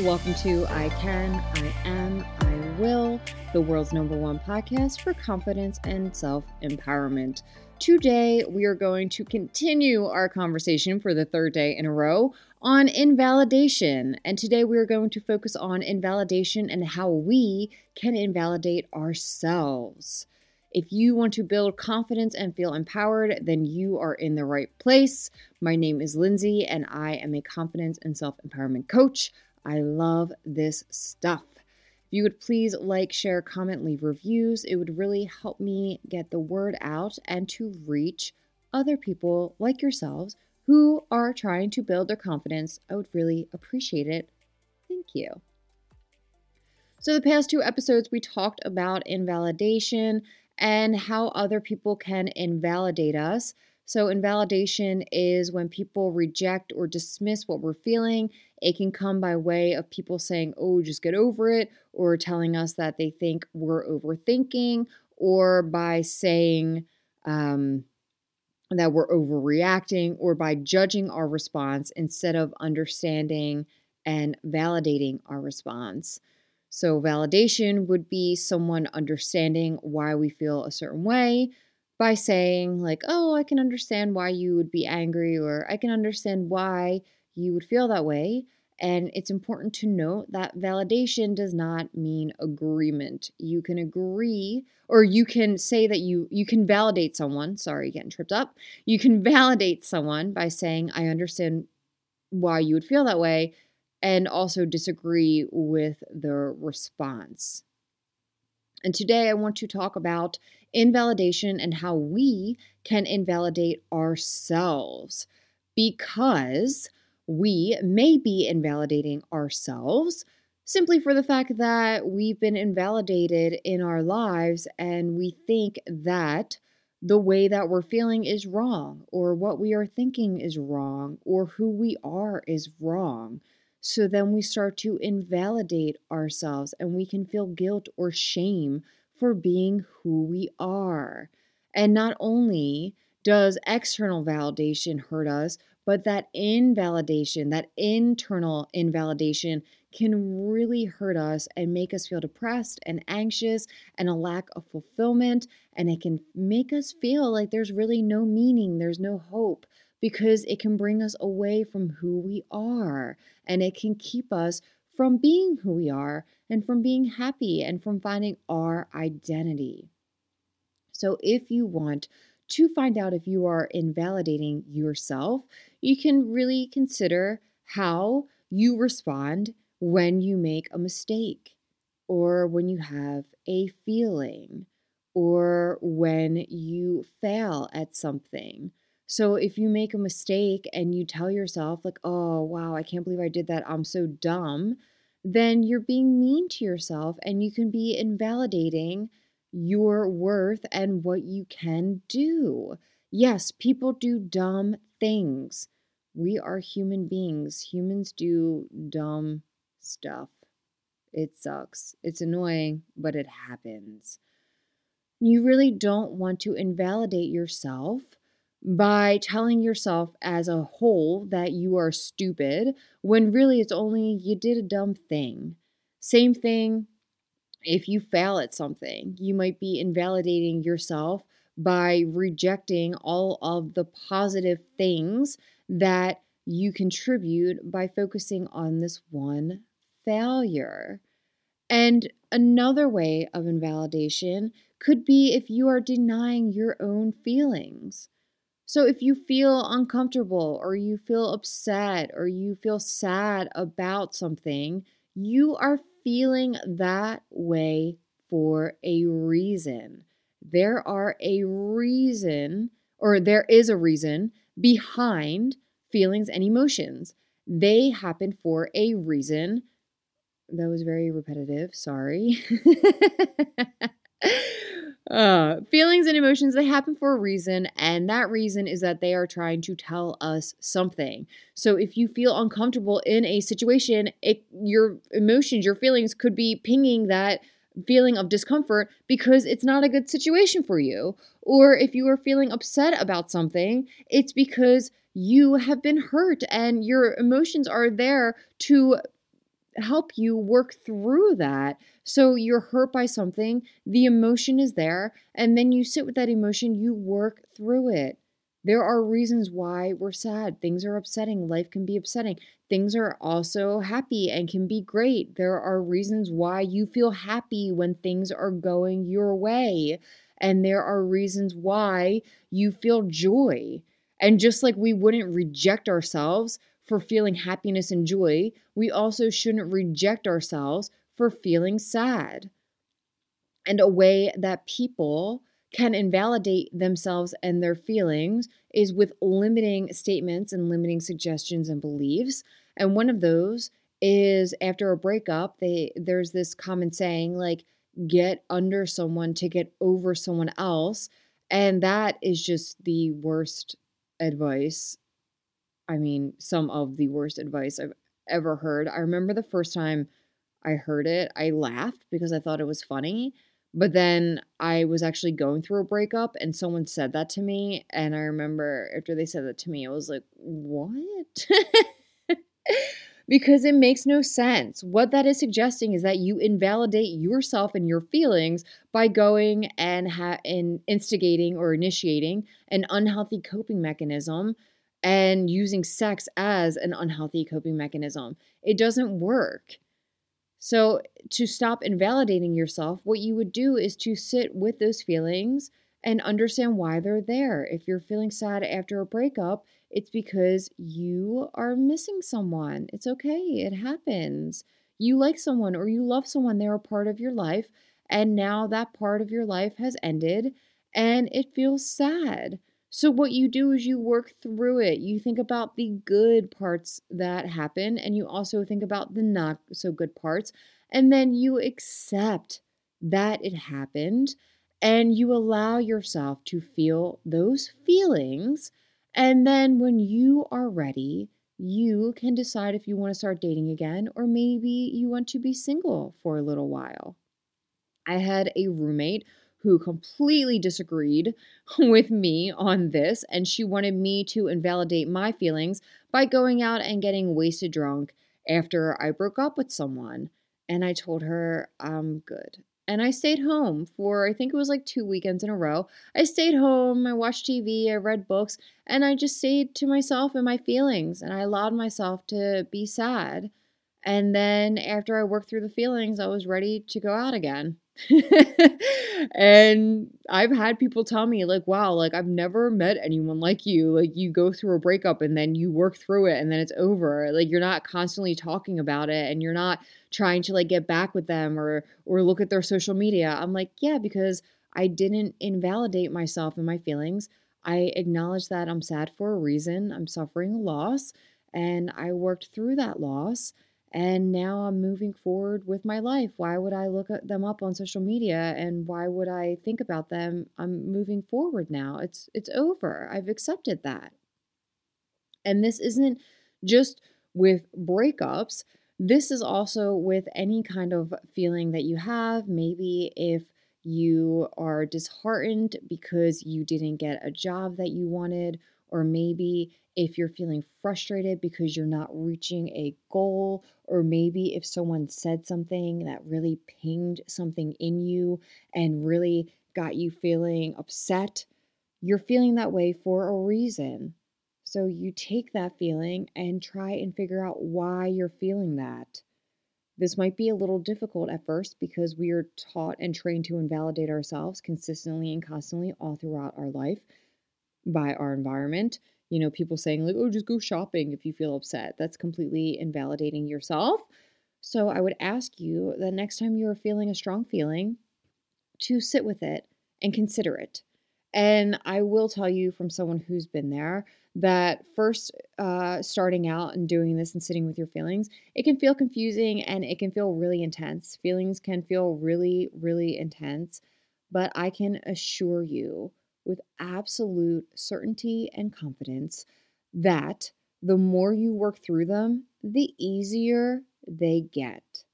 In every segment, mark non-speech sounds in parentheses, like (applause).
Welcome to I Can, I Am, I Will, the world's number one podcast for confidence and self empowerment. Today, we are going to continue our conversation for the third day in a row on invalidation. And today, we are going to focus on invalidation and how we can invalidate ourselves. If you want to build confidence and feel empowered, then you are in the right place. My name is Lindsay, and I am a confidence and self empowerment coach. I love this stuff. If you would please like, share, comment, leave reviews, it would really help me get the word out and to reach other people like yourselves who are trying to build their confidence. I would really appreciate it. Thank you. So, the past two episodes, we talked about invalidation and how other people can invalidate us. So, invalidation is when people reject or dismiss what we're feeling. It can come by way of people saying, oh, just get over it, or telling us that they think we're overthinking, or by saying um, that we're overreacting, or by judging our response instead of understanding and validating our response. So, validation would be someone understanding why we feel a certain way by saying, like, oh, I can understand why you would be angry, or I can understand why you would feel that way. And it's important to note that validation does not mean agreement. You can agree or you can say that you you can validate someone, sorry, getting tripped up. You can (laughs) validate someone by saying I understand why you would feel that way, and also disagree with the response. And today I want to talk about invalidation and how we can invalidate ourselves because we may be invalidating ourselves simply for the fact that we've been invalidated in our lives and we think that the way that we're feeling is wrong, or what we are thinking is wrong, or who we are is wrong. So then we start to invalidate ourselves and we can feel guilt or shame for being who we are. And not only does external validation hurt us, but that invalidation, that internal invalidation, can really hurt us and make us feel depressed and anxious and a lack of fulfillment. And it can make us feel like there's really no meaning, there's no hope, because it can bring us away from who we are and it can keep us from being who we are and from being happy and from finding our identity. So, if you want to find out if you are invalidating yourself, you can really consider how you respond when you make a mistake or when you have a feeling or when you fail at something so if you make a mistake and you tell yourself, like, oh, wow, I can't believe I did that, I'm so dumb, then you're being mean to yourself and you can be invalidating your worth and what you can do. Yes, people do dumb things. We are human beings. Humans do dumb stuff. It sucks. It's annoying, but it happens. You really don't want to invalidate yourself by telling yourself as a whole that you are stupid when really it's only you did a dumb thing. Same thing if you fail at something, you might be invalidating yourself by rejecting all of the positive things that you contribute by focusing on this one failure. And another way of invalidation could be if you are denying your own feelings. So if you feel uncomfortable or you feel upset or you feel sad about something, you are feeling that way for a reason. There are a reason, or there is a reason behind feelings and emotions. They happen for a reason. That was very repetitive. Sorry. (laughs) Uh, feelings and emotions, they happen for a reason, and that reason is that they are trying to tell us something. So if you feel uncomfortable in a situation, it, your emotions, your feelings could be pinging that feeling of discomfort because it's not a good situation for you. Or if you are feeling upset about something, it's because you have been hurt and your emotions are there to help you work through that. So you're hurt by something, the emotion is there, and then you sit with that emotion, you work through it. There are reasons why we're sad. Things are upsetting. Life can be upsetting. Things are also happy and can be great. There are reasons why you feel happy when things are going your way. And there are reasons why you feel joy. And just like we wouldn't reject ourselves for feeling happiness and joy, we also shouldn't reject ourselves for feeling sad. And a way that people can invalidate themselves and their feelings is with limiting statements and limiting suggestions and beliefs. And one of those is after a breakup, they there's this common saying like get under someone to get over someone else, and that is just the worst advice. I mean, some of the worst advice I've ever heard. I remember the first time I heard it, I laughed because I thought it was funny. But then I was actually going through a breakup and someone said that to me. And I remember after they said that to me, I was like, what? (laughs) because it makes no sense. What that is suggesting is that you invalidate yourself and your feelings by going and, ha- and instigating or initiating an unhealthy coping mechanism and using sex as an unhealthy coping mechanism. It doesn't work. So, to stop invalidating yourself, what you would do is to sit with those feelings and understand why they're there. If you're feeling sad after a breakup, it's because you are missing someone. It's okay, it happens. You like someone or you love someone, they're a part of your life, and now that part of your life has ended and it feels sad. So, what you do is you work through it. You think about the good parts that happen, and you also think about the not so good parts. And then you accept that it happened, and you allow yourself to feel those feelings. And then, when you are ready, you can decide if you want to start dating again, or maybe you want to be single for a little while. I had a roommate who completely disagreed (laughs) with me on this, and she wanted me to invalidate my feelings by going out and getting wasted drunk after I broke up with someone. And I told her, I'm good. And I stayed home for, I think it was like two weekends in a row. I stayed home, I watched TV, I read books, and I just stayed to myself and my feelings. And I allowed myself to be sad. And then after I worked through the feelings, I was ready to go out again. (laughs) and I've had people tell me, like, wow, like, I've never met anyone like you. Like, you go through a breakup and then you work through it and then it's over. Like, you're not constantly talking about it and you're not trying to, like, get back with them or, or look at their social media. I'm like, yeah, because I didn't invalidate myself and my feelings. I acknowledge that I'm sad for a reason. I'm suffering a loss and I worked through that loss and now I'm moving forward with my life. Why would I look at them up on social media and why would I think about them? I'm moving forward now. It's it's over. I've accepted that. And this isn't just with breakups. This is also with any kind of feeling that you have. Maybe if you are disheartened because you didn't get a job that you wanted, or maybe if you're feeling frustrated because you're not reaching a goal, or maybe if someone said something that really pinged something in you and really got you feeling upset, you're feeling that way for a reason. So you take that feeling and try and figure out why you're feeling that. This might be a little difficult at first because we are taught and trained to invalidate ourselves consistently and constantly all throughout our life by our environment you know, people saying, like, oh, just go shopping if you feel upset. That's completely invalidating yourself. So I would ask you that next time you're feeling a strong feeling, to sit with it and consider it. And I will tell you from someone who's been there that first uh, starting out and doing this and sitting with your feelings, it can feel confusing and it can feel really intense. Feelings can feel really, really intense. But I can assure you with absolute certainty and confidence that the more you work through them, the easier they get.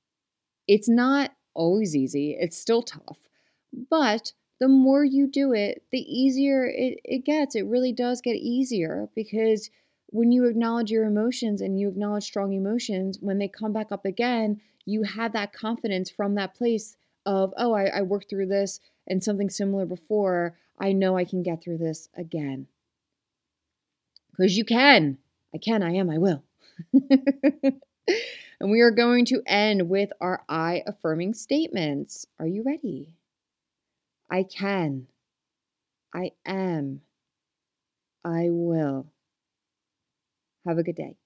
It's not always easy, it's still tough, but the more you do it, the easier it, it gets. It really does get easier because when you acknowledge your emotions and you acknowledge strong emotions, when they come back up again, you have that confidence from that place of, oh, I, I worked through this and something similar before. I know I can get through this again. Because you can. I can, I am, I will. (laughs) and we are going to end with our I affirming statements. Are you ready? I can. I am. I will. Have a good day.